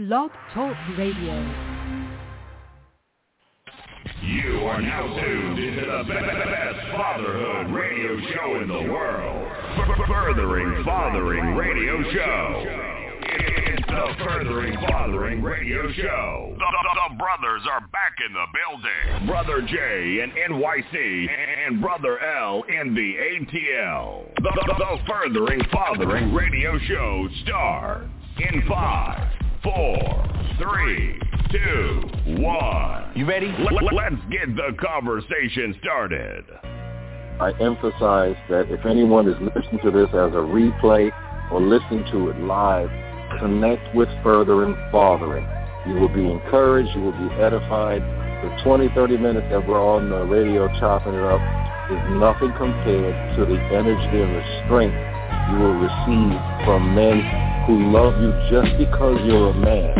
Blog Talk Radio. You are now tuned into the best fatherhood radio show in the world. Furthering Fathering Radio Show. It's the Furthering Fathering Radio Show. The, the- the brothers are back in the building. Brother J in NYC and Brother L in the ATL. The, the, the Furthering Fathering Radio Show starts in five, four, three, two, one. You ready? L- let's get the conversation started. I emphasize that if anyone is listening to this as a replay or listening to it live, connect with Furthering Fathering. You will be encouraged. You will be edified. The 20, 30 minutes that we're on the radio chopping it up is nothing compared to the energy and the strength you will receive from men who love you just because you're a man.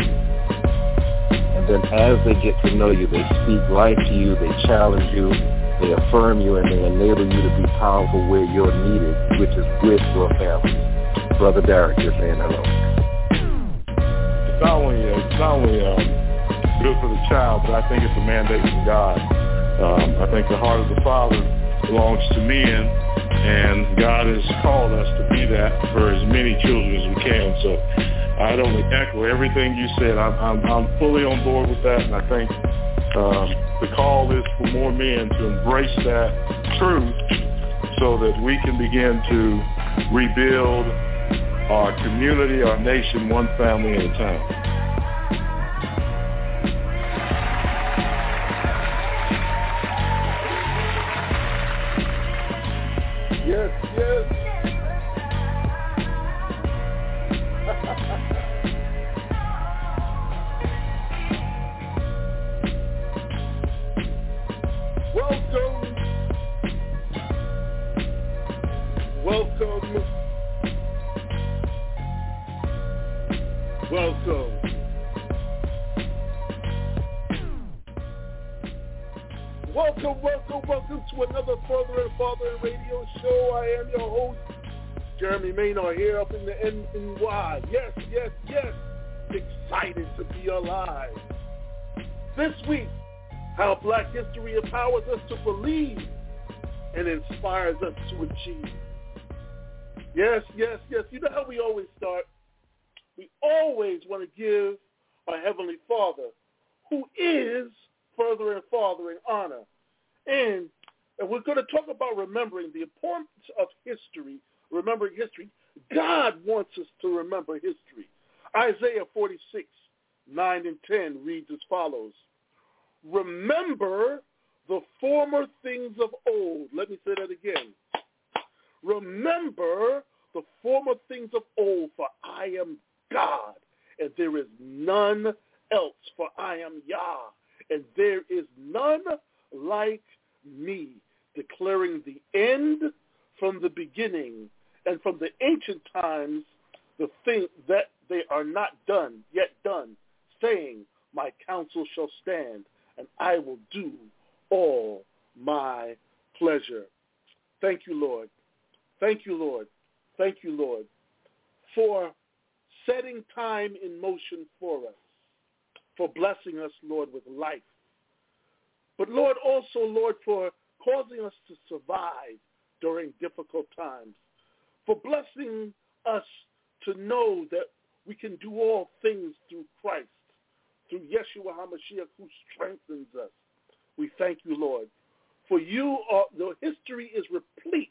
And then as they get to know you, they speak life to you, they challenge you, they affirm you, and they enable you to be powerful where you're needed, which is with your family. Brother Derek, you're saying hello. it's not only it's not only um, good for the child, but I think it's a mandate from God. Um, I think the heart of the Father belongs to men, and God has called us to be that for as many children as we can. So I'd only echo everything you said. I'm, I'm, I'm fully on board with that, and I think um, the call is for more men to embrace that truth so that we can begin to rebuild our community, our nation, one family at a time. I am your host, Jeremy Maynard here up in the NY. Yes, yes, yes. Excited to be alive. This week, how Black history empowers us to believe and inspires us to achieve. Yes, yes, yes. You know how we always start? We always want to give our Heavenly Father, who is Furthering Fathering honor. And, and we're going to talk about remembering the importance of history, remembering history. God wants us to remember history. Isaiah 46, 9 and 10 reads as follows. Remember the former things of old. Let me say that again. Remember the former things of old, for I am God, and there is none else, for I am Yah, and there is none like me, declaring the end from the beginning, and from the ancient times the thing that they are not done, yet done, saying, my counsel shall stand, and I will do all my pleasure. Thank you, Lord. Thank you, Lord. Thank you, Lord, for setting time in motion for us, for blessing us, Lord, with life. But Lord, also, Lord, for causing us to survive during difficult times, for blessing us to know that we can do all things through Christ, through Yeshua HaMashiach who strengthens us. We thank you, Lord. For you are, the history is replete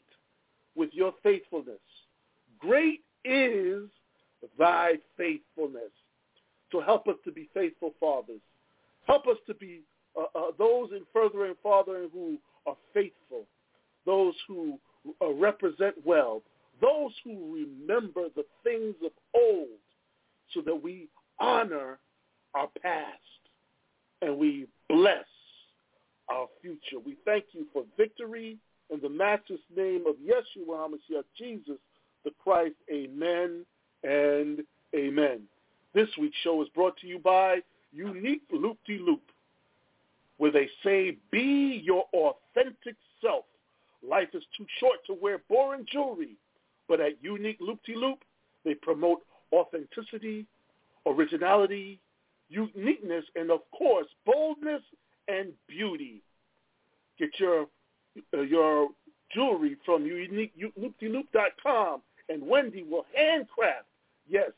with your faithfulness. Great is thy faithfulness. So help us to be faithful fathers. Help us to be uh, uh, those in furthering fathering who are faithful, those who uh, represent well, those who remember the things of old so that we honor our past and we bless our future. We thank you for victory in the matchless name of Yeshua HaMashiach, Jesus the Christ. Amen and amen. This week's show is brought to you by Unique Loop-de-Loop, where they say, be your authentic self. Life is too short to wear boring jewelry, but at Unique Loop-de-Loop, they promote authenticity, originality, uniqueness, and of course, boldness and beauty. Get your uh, your jewelry from loopdeloop.com, and Wendy will handcraft. Yes,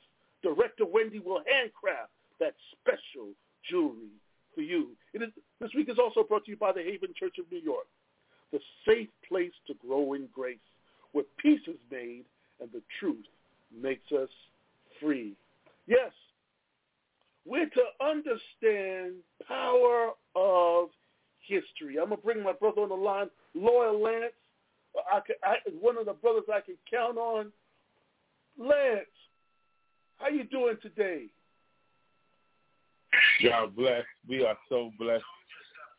Director Wendy will handcraft that special jewelry for you. It is, this week is also brought to you by the Haven Church of New York, the safe place to grow in grace, where peace is made and the truth makes us free. Yes, we're to understand power of history. I'm gonna bring my brother on the line, Loyal Lance. I, I one of the brothers I can count on. Lance, how you doing today? God bless. We are so blessed.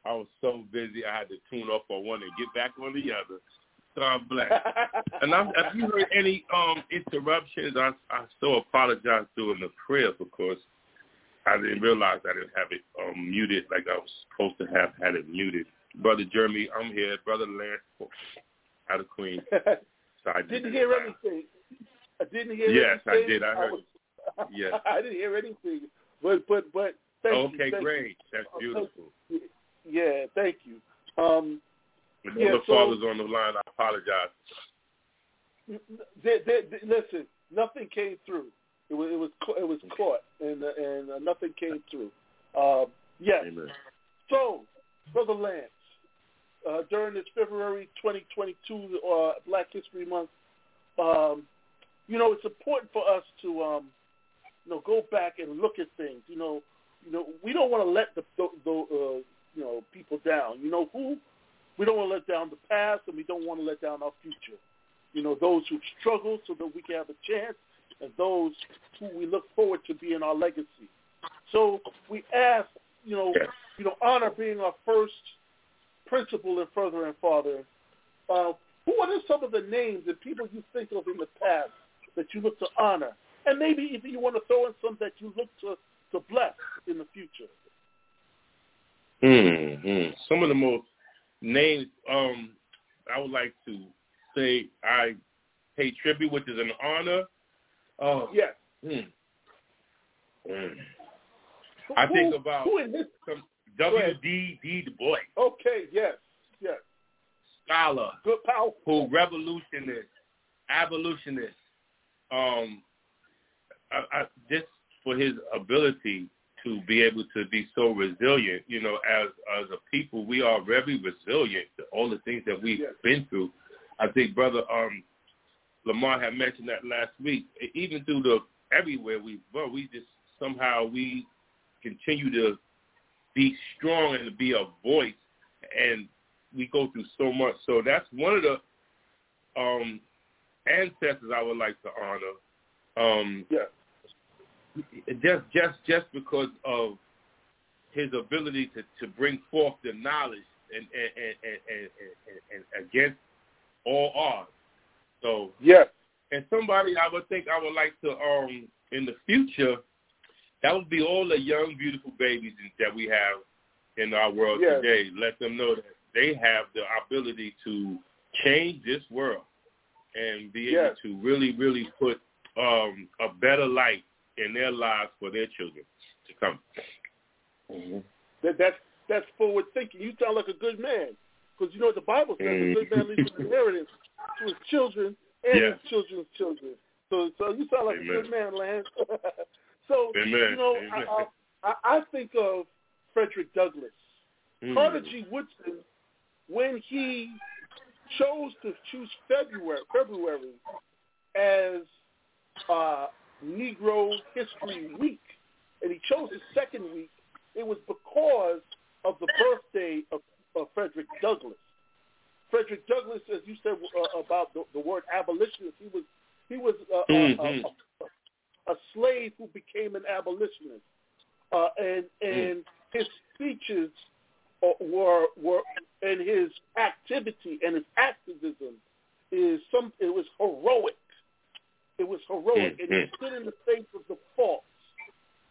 I was so busy. I had to tune off on one and get back on the other. God bless. and I'm, if you heard any um interruptions, I I so apologize during the prayer because I didn't realize I didn't have it um, muted like I was supposed to have had it muted. Brother Jeremy, I'm here. Brother Lance, out of Queens. So I didn't hear anything. I didn't hear yes, anything. Yes, I did. I heard. I was, yes. I didn't hear anything. But but but thank okay, you. Great. You. That's beautiful. Yeah, thank you. Um, when yeah, the so, father's on the line, I apologize. They, they, they, listen, nothing came through. It was it was it was caught, and uh, and uh, nothing came through. Uh, yes. Amen. So, Brother Lance, uh, during this February 2022 uh, Black History Month, um, you know, it's important for us to, um, you know, go back and look at things. You know, you know, we don't want to let the, the, the uh, you know, people down. You know, who we don't want to let down the past, and we don't want to let down our future. You know, those who struggle so that we can have a chance, and those who we look forward to being our legacy. So we ask, you know, Yes. you know, honor being our first principle in Further and Father. Uh, who are some of the names and people you think of in the past that you look to honor, and maybe even you want to throw in some that you look to to bless in the future? Mm-hmm. Some of the most names um, I would like to say I pay tribute, which is an honor. Oh, Yes. hmm. Mm. I Who- think about who in this. some Go. W.D. D. Du Bois, Okay. Yes. Yes. scholar, Good. Powerful. who revolutionist, abolitionist, um, I, I, just for his ability to be able to be so resilient. You know, as as a people, we are very resilient to all the things that we've Yes. been through. I think brother um, Lamar had mentioned that last week. Even through the everywhere we were, we just somehow we continue to be strong and to be a voice, and we go through so much. So that's one of the um, ancestors I would like to honor. Um, Yes. Just just just because of his ability to, to bring forth the knowledge and and, and, and, and, and, against all odds. So Yes. and somebody I would think I would like to um in the future that would be all the young beautiful babies that we have in our world Yes. today. Let them know that they have the ability to change this world and be able Yes. to really really put um a better light in their lives for their children to come. Mm-hmm. That that's that's forward thinking. You sound like a good man, because you know what the Bible says: a good man leaves an inheritance to his children and Yeah. his children's children. So so you sound like Amen. a good man, Lance. so Amen. you know, Amen. I, I I think of Frederick Douglass, Mm. Carter G. Woodson, when he chose to choose February February as uh, Negro History Week, and he chose the second week, it was because of the birthday of, of Frederick Douglass. Frederick Douglass, as you said uh, about the, the word abolitionist, he was he was uh, Mhm. a, a, a slave who became an abolitionist, uh, and and his speeches uh, were were and his activity and his activism is some it was heroic. It was heroic, and he Mhm. stood in the face of the faults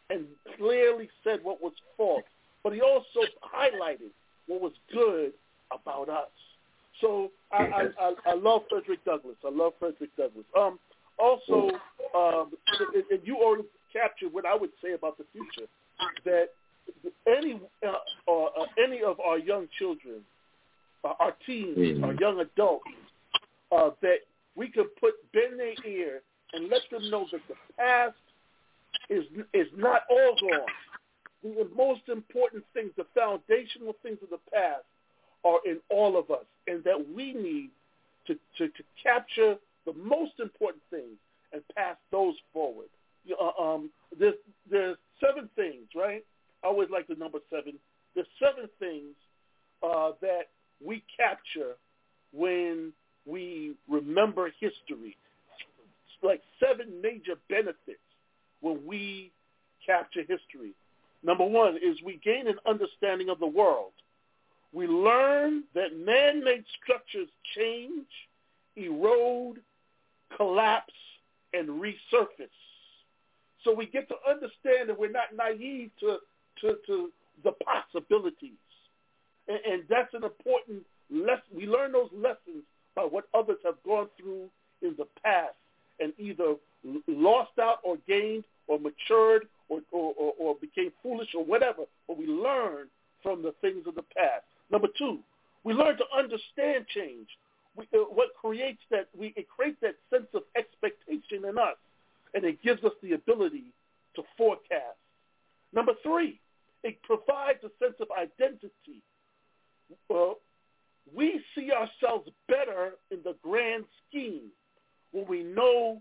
and clearly said what was false. But he also highlighted what was good about us. So I, I, I, I love Frederick Douglass. I love Frederick Douglass. Um, also, um, and- and you already captured what I would say about the future. That any uh, uh, uh, any of our young children, uh, our teens, mm-hmm. our young adults, uh, that we could put bend their ear and let them know that the past is is not all gone. The most important things, the foundational things of the past, are in all of us, and that we need to, to, to capture the most important things and pass those forward. Uh, um, there's, there's seven things, right? I always like the number seven. There's seven things uh, that we capture when we remember history. Like seven major benefits when we capture history. Number one is we gain an understanding of the world. We learn that man-made structures change, erode, collapse, and resurface. So we get to understand that we're not naive to, to, to the possibilities. And, and that's an important lesson. We learn those lessons by what others have gone through in the past and either lost out or gained or matured or, or, or, or became foolish or whatever, but we learn from the things of the past. Number two, we learn to understand change. We, uh, what creates that, we, it creates that sense of expectation in us, and it gives us the ability to forecast. Number three, it provides a sense of identity. Uh, we see ourselves better in the grand we know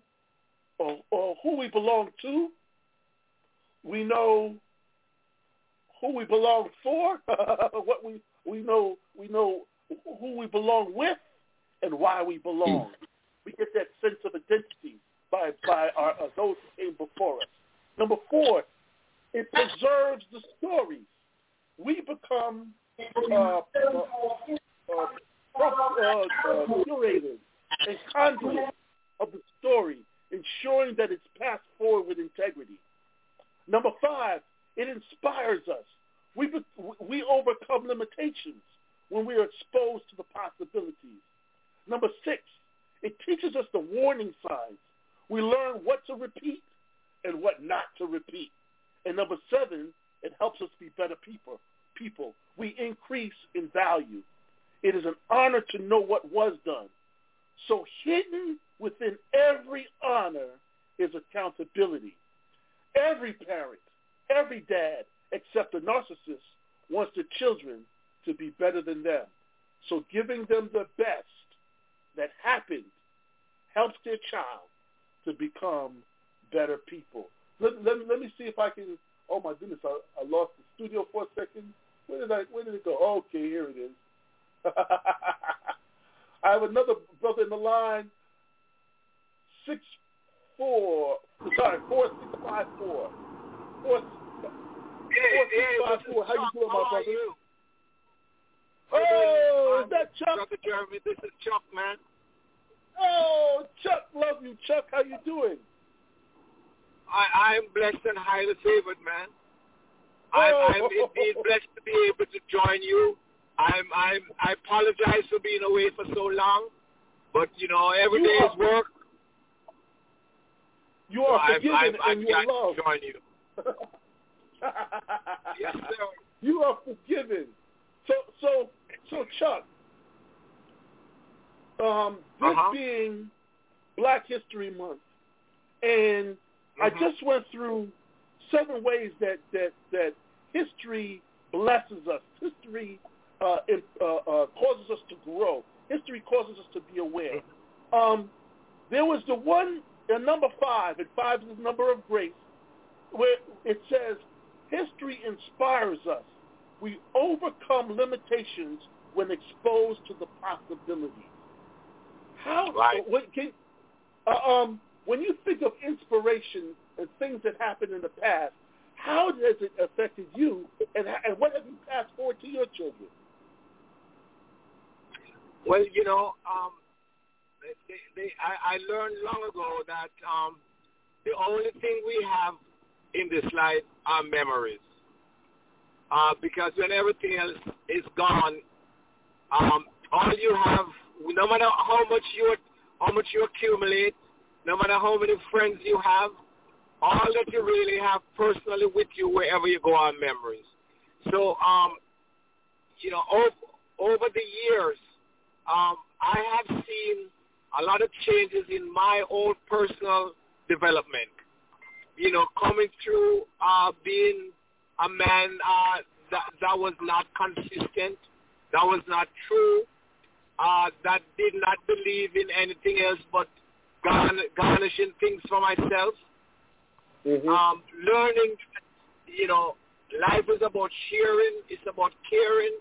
uh, uh, who we belong to we know who we belong for, what we we know we know who we belong with, and why we belong. Mm. We get that sense of identity by by our, uh, those who came before us. Number four, it preserves the stories. We become uh, uh, uh, uh, curators and conduits of the story, ensuring that it's passed forward with integrity. Number five, it inspires us. We, we overcome limitations when we are exposed to the possibilities. Number six, it teaches us the warning signs. We learn what to repeat and what not to repeat. And number seven, it helps us be better people. People, we increase in value. It is an honor to know what was done. So hidden within every honor is accountability. Every parent, every dad, except the narcissist, wants the children to be better than them. So giving them the best that happened helps their child to become better people. Let, let, let me see if I can. Oh my goodness, I, I lost the studio for a second. Where did I? Where did it go? Okay, here it is. I have another brother in the line. Six four, sorry, four six five four. Four, hey, hey, five four. How you doing, my brother? You? Oh, is that Chuck? Brother Jeremy, this is Chuck, man. Oh, Chuck, love you, Chuck. How you doing? I I'm blessed and highly favored, man. I'm, oh. I'm indeed blessed to be able to join you. I'm I'm I apologize for being away for so long, but you know every you day is work. You are so forgiven I'm, I'm, and you are loved. join you. yes, sir. You are forgiven. So, so, so, Chuck. Um, this Uh-huh. being Black History Month, and I Mhm. just went through seven ways that that that history blesses us. History uh, uh, uh, causes us to grow. History causes us to be aware. Um, there was the one, uh, number five, and five is the number of grace, where it says, history inspires us. We overcome limitations when exposed to the possibilities. How, Right. what, can, uh, um, when you think of inspiration and things that happened in the past, how has it affected you, and, and what have you passed forward to your children? Well, you know, um, they, they, I, I learned long ago that um, the only thing we have in this life are memories. Uh, because when everything else is gone, um, all you have, no matter how much you how much you accumulate, no matter how many friends you have, all that you really have personally with you wherever you go on memories. So, um, you know, over, over the years, um, I have seen a lot of changes in my own personal development. You know, coming through uh, being a man uh, that, that was not consistent, that was not true, uh, that did not believe in anything else but garn- garnishing things for myself. Mm-hmm. Um, learning, you know, life is about sharing. It's about caring.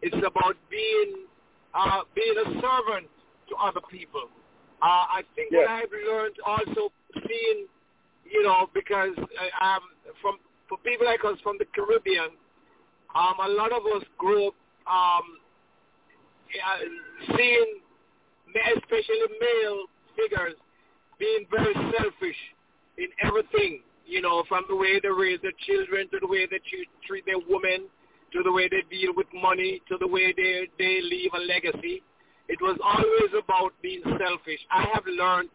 It's about being uh, being a servant to other people. Uh, I think Yes. what I've learned also seeing, you know, because uh, um, from for people like us from the Caribbean, um, a lot of us grew up um, uh, seeing, especially male figures, being very selfish in everything. You know, from the way they raise their children to the way they treat, treat their women, to the way they deal with money, to the way they they leave a legacy. It was always about being selfish. I have learned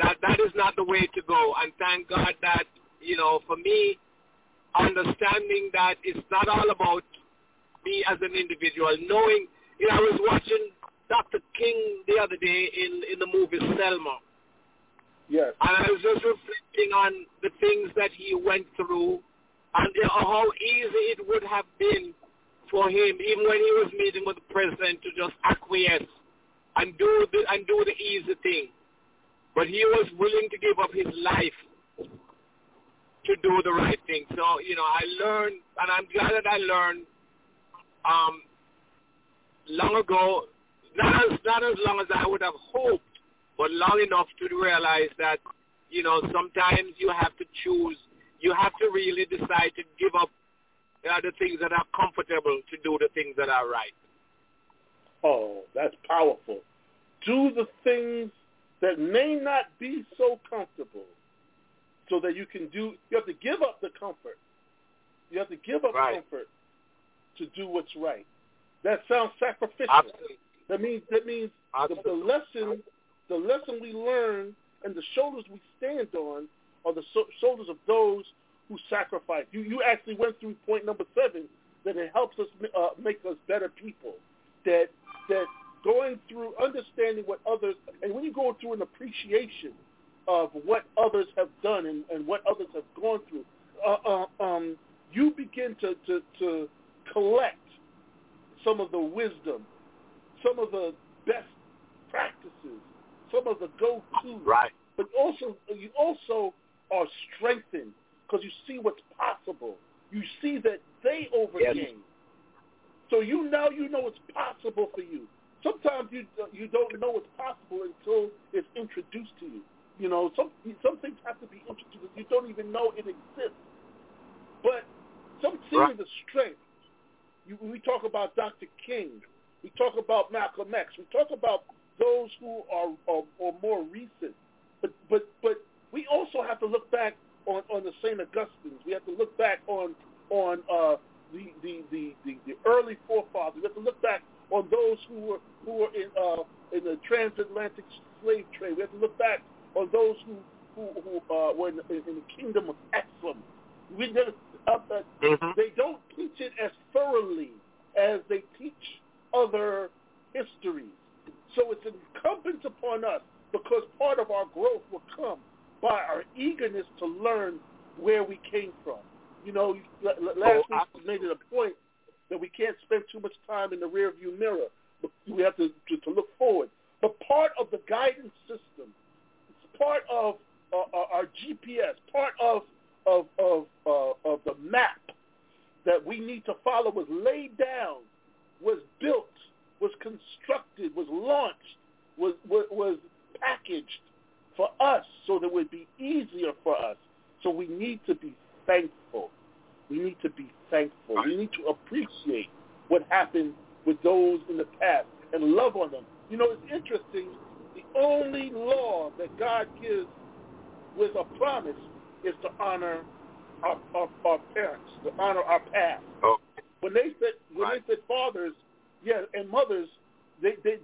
that that is not the way to go, and thank God that you know, for me, understanding that it's not all about me as an individual. Knowing, you know, I was watching Dr. King the other day in in the movie Selma, Yes. and I was just reflecting on the things that he went through and how easy it would have been for him, even when he was meeting with the president, to just acquiesce and do the and do the easy thing. But he was willing to give up his life to do the right thing. So you know, I learned, and I'm glad that I learned um, long ago, not as not as long as I would have hoped, but long enough to realize that you know sometimes you have to choose. You have to really decide to give up uh, the things that are comfortable to do the things that are right. Oh, that's powerful. Do the things that may not be so comfortable so that you can do, you have to give up the comfort. You have to give up Right. comfort to do what's right. That sounds sacrificial. Absolutely. That means, that means the, the lesson, the lesson we learn and the shoulders we stand on are the so- shoulders of those who sacrifice. You, you actually went through point number seven, that it helps us uh, make us better people. That that going through understanding what others and when you go through an appreciation of what others have done and, and what others have gone through, uh, uh, um, you begin to, to, to collect some of the wisdom, some of the best practices, some of the go-to. Right. But also, you also are strengthened because you see what's possible. You see that they overcame. So you now you know it's possible for you. Sometimes you you don't know it's possible until it's introduced to you. You know, some some things have to be introduced. You don't even know it exists. But some seeing Right. the strength. You, we talk about Dr. King. We talk about Malcolm X. We talk about those who are, are, are more recent. But but but we also have to look back on, on the Saint Augustines. We have to look back on on uh, the, the, the, the, the early forefathers. We have to look back on those who were who were in uh, in the transatlantic slave trade. We have to look back on those who who, who uh, were in, in, in the kingdom of Eslam. We never, uh, uh, Mhm. they don't teach it as thoroughly as they teach other histories. So it's incumbent upon us because part of our growth will come by our eagerness to learn where we came from. You know, you- l- l- last Oh, week you made it a point that we can't spend too much time in the rearview mirror. But we have to, to, to look forward. But part of the guidance system, it's part of uh, uh, our GPS, part of of of uh, of the map that we need to follow was laid down, was built, was constructed, was launched, was was, was packaged for us so that it would be easier for us. So we need to be thankful. We need to be thankful. We need to appreciate what happened with those in the past and love on them. You know, it's interesting. The only law that God gives with a promise is to honor our, our, our parents, to honor our past. Oh. When they said when Right. they said fathers, yeah, and mothers, they, they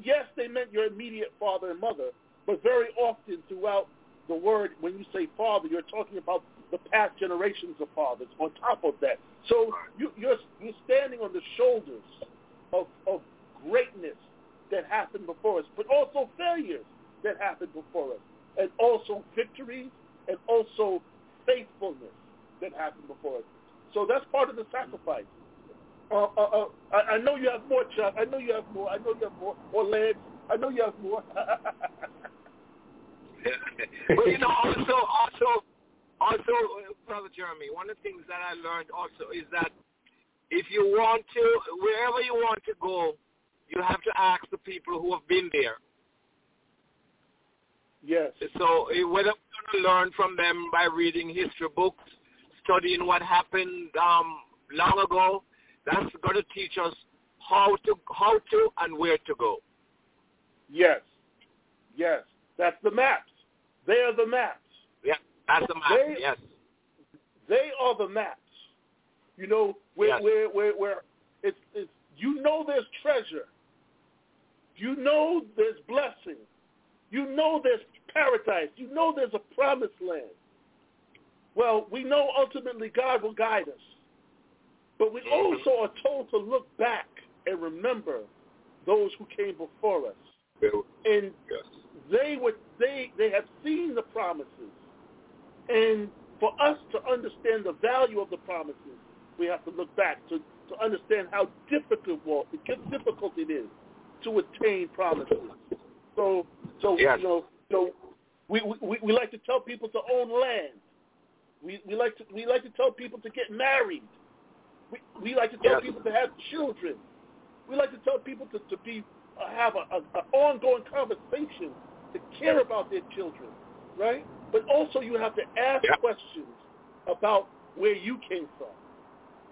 yes, they meant your immediate father and mother, but very often throughout the word, when you say father, you're talking about the past generations of fathers on top of that. So you, you're, you're standing on the shoulders of, of greatness that happened before us, but also failures that happened before us, and also victories, and also faithfulness that happened before us. So that's part of the sacrifice. Uh, uh, uh, I, I know you have more, Chuck. I know you have more. I know you have more, more legs. I know you have more. but you know, also, also, also, Brother Jeremy, one of the things that I learned also is that if you want to, wherever you want to go, you have to ask the people who have been there. Yes. So eh, whether we're going to learn from them by reading history books, studying what happened um, long ago, that's going to teach us how to how to and where to go. Yes. Yes. That's the maps. They are the maps. That's the maps. They, yes. They are the maps. You know where yes. where where where it's it's you know there's treasure. You know there's blessing. You know there's paradise. You know there's a promised land. Well, we know ultimately God will guide us. But we Mm-hmm. also are told to look back and remember those who came before us. And yes. they were they they have seen the promises. And for us to understand the value of the promises, we have to look back to, to understand how difficult well, difficult it is to attain promises. So so yes. you know so we, we we like to tell people to own land. We we like to we like to tell people to get married. We we like to tell yes. people to have children. We like to tell people to, to be uh, have a, a, a ongoing conversation to care about their children, right? But also you have to ask yeah. questions about where you came from,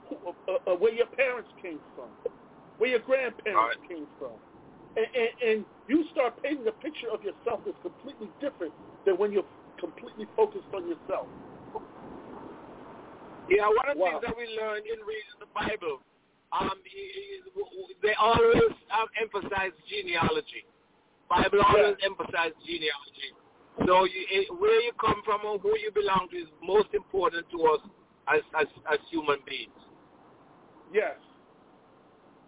who, uh, uh, where your parents came from, where your grandparents right. came from, and, and, and you start painting a picture of yourself that's completely different than when you're completely focused on yourself. Yeah, one of the wow. things that we learned in reading the Bible, um, they always um, emphasize genealogy. Bible always yeah. emphasize genealogy. So you, it, where you come from or who you belong to is most important to us as, as, as human beings. Yes.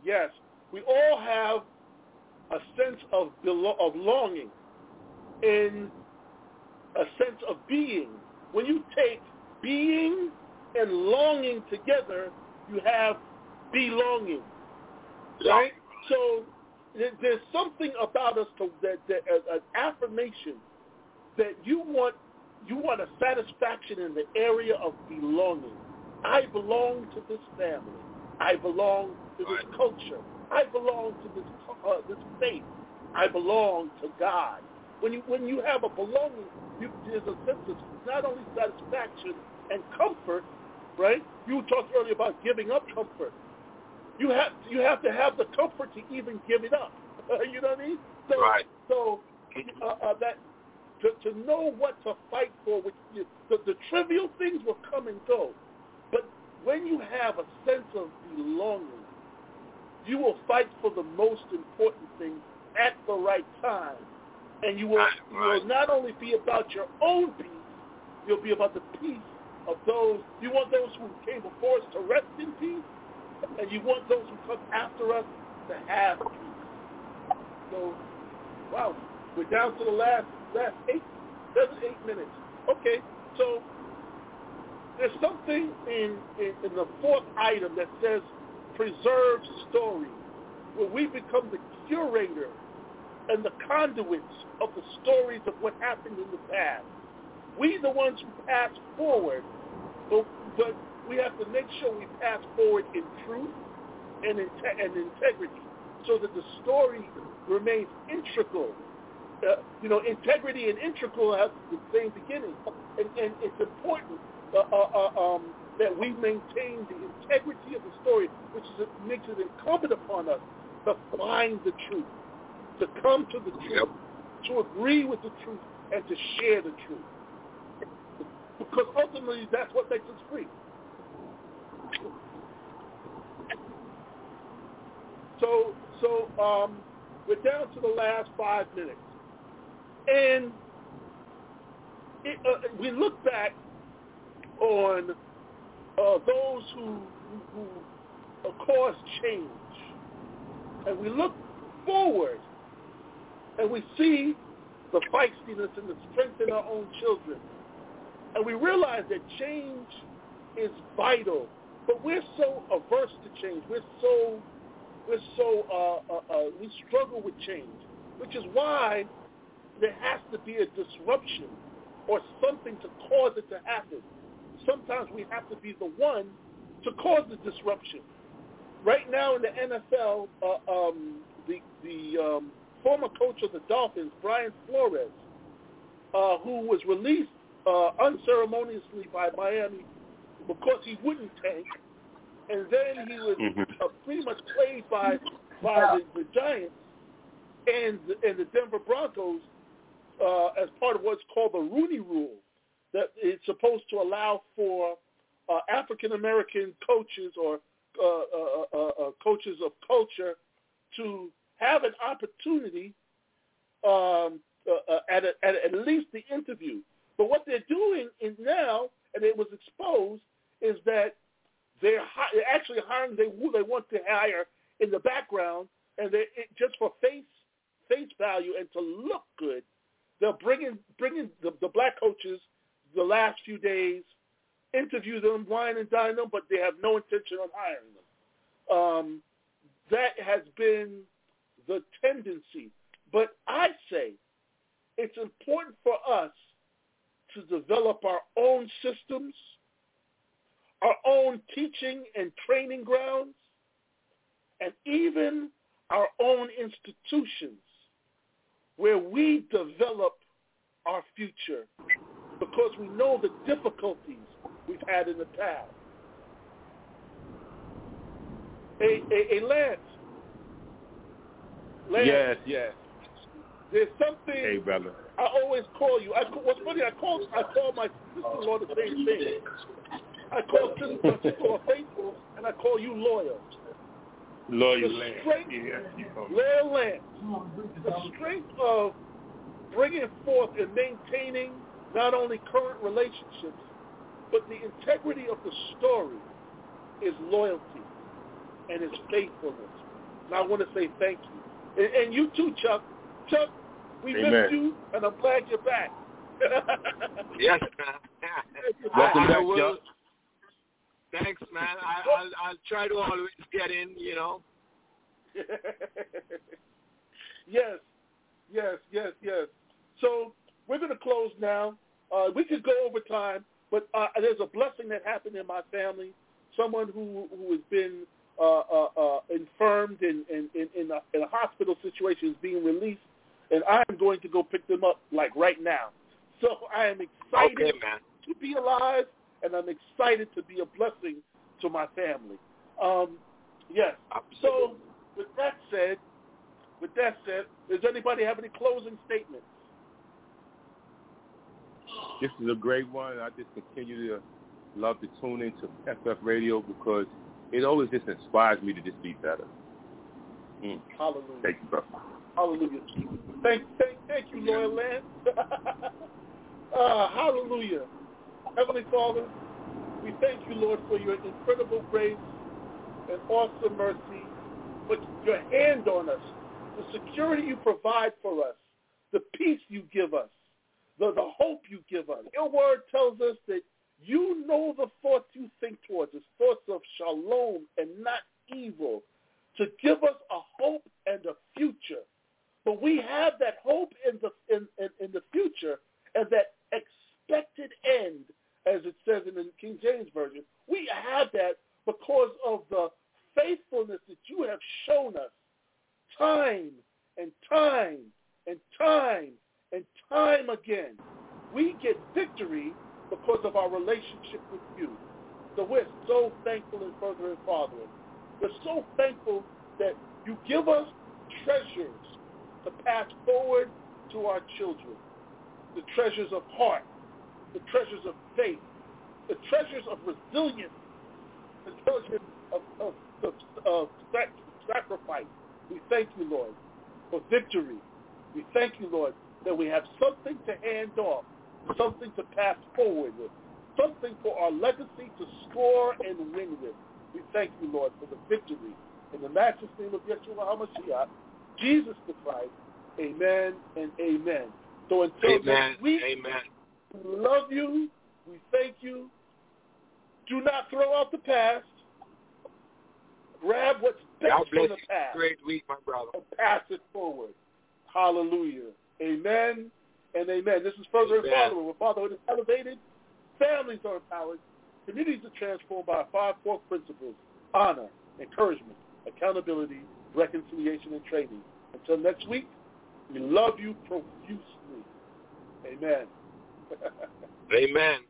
Yes. We all have a sense of belo- of longing and a sense of being. When you take being and longing together, you have belonging. Right? So there's something about us to, that, that an affirmation that you want you want a satisfaction in the area of belonging. I belong to this family. I belong to this culture. I belong to this uh, this faith. I belong to God. When you when you have a belonging, you, there's a sense of not only satisfaction and comfort, right? You talked earlier about giving up comfort. You have you have to have the comfort to even give it up. you know what I mean? So, right. So uh, uh, that to, to know what to fight for, which you, the, the trivial things will come and go, but when you have a sense of belonging, you will fight for the most important things at the right time, and you will right. you will not only be about your own peace, you'll be about the peace of those. You want those who came before us to rest in peace, and you want those who come after us to have peace. So, wow, we're down to the last last eight, seven, eight minutes. Okay, so there's something in, in, in the fourth item that says preserve story, where we become the curator and the conduits of the stories of what happened in the past. We the ones who pass forward, but, but we have to make sure we pass forward in truth and, in and integrity so that the story remains integral. Uh, you know, integrity and integral have the same beginning. And, and it's important uh, uh, um, that we maintain the integrity of the story, which is, makes it incumbent upon us to find the truth, to come to the truth, to agree with the truth, and to share the truth. Because ultimately, that's what makes us free. So, so um, we're down to the last five minutes, and it, uh, we look back on uh, those who, who, cause change, and we look forward, and we see the feistiness and the strength in our own children, and we realize that change is vital, but we're so averse to change. We're so we're so uh, uh, uh, we struggle with change, which is why there has to be a disruption or something to cause it to happen. Sometimes we have to be the one to cause the disruption. Right now in the NFL, uh, um, the the um, former coach of the Dolphins, Brian Flores, uh, who was released uh, unceremoniously by Miami because he wouldn't tank, and then he was Mhm. uh, pretty much played by by the, the Giants and and the Denver Broncos uh, as part of what's called the Rooney Rule, that it's supposed to allow for uh, African American coaches or uh, uh, uh, uh, coaches of culture to have an opportunity um, at, a, at at least the interview. But what they're doing is now, and it was exposed, is that they're, hi- they're actually hiring they who they want to hire in the background, and they just for face face value and to look good, they're bringing bringing the, the black coaches the last few days, interview them, wine and dine them, but they have no intention on hiring them. Um, that has been the tendency. But I say it's important for us to develop our own systems, our own teaching and training grounds, and even our own institutions where we develop our future because we know the difficulties we've had in the past. Hey, hey, hey Lance. Lance, Yes, yes. there's something Hey, brother. I always call you. I, what's funny, I call I call my sister-in-law the same thing. I call sister-in-law faithful, and I call you loyal. Lawyer The Land. strength- Yeah, you. Loyal Lance. The strength of bringing forth and maintaining not only current relationships, but the integrity of the story is loyalty and is faithfulness. And I want to say thank you. And, and you too, Chuck. Chuck, we Amen. missed you, and I'm glad you're back. Yes, man. Welcome I, I back, will, Chuck. Thanks, man. I, I'll, I'll try to always get in, you know. yes, yes, yes, yes. So we're going to close now. Uh, we could go over time, but uh, there's a blessing that happened in my family. Someone who who has been uh, uh, uh, infirmed in in in, in, a, in a hospital situation is being released, and I'm going to go pick them up like right now. So I am excited Okay, man. to be alive, and I'm excited to be a blessing to my family. Um, yes. So, with that said, with that said, does anybody have any closing statements? This is a great one. I just continue to love to tune into FF Radio because it always just inspires me to just be better. Mm. Hallelujah. Thank you, brother. Hallelujah. Thank, thank, thank you, Loyal Lance. uh, hallelujah. Heavenly Father, we thank you, Lord, for your incredible grace and awesome mercy, but your hand on us, the security you provide for us, the peace you give us, the, the hope you give us. Your word tells us that you know the thoughts you think towards us, thoughts of shalom and not evil, to give us a hope and a future. But we have that hope in the in, in, in the future and that expected end, as it says in the King James Version. We have that because of the faithfulness that you have shown us time and time and time and time again. We get victory because of our relationship with you. So we're so thankful and Furthering Fathering. We're so thankful that you give us treasures to pass forward to our children. The treasures of heart, the treasures of faith, the treasures of resilience, the treasures of, of, of, of sacrifice. We thank you, Lord, for victory. We thank you, Lord, that we have something to hand off something to pass forward with, something for our legacy to score and win with. We thank you, Lord, for the victory. In the matchless name of Yeshua HaMashiach, Jesus the Christ, amen and amen. So until Amen. next week, Amen. we love you. We thank you. Do not throw out the past. Grab what's best from the past Great week, my brother. and pass it forward. Hallelujah. Amen and amen. This is further and Amen. fatherhood. Where fatherhood is elevated, families are empowered, communities are transformed by five core principles, honor, encouragement, accountability, reconciliation, and training. Until next week, we love you profusely. Amen. Amen.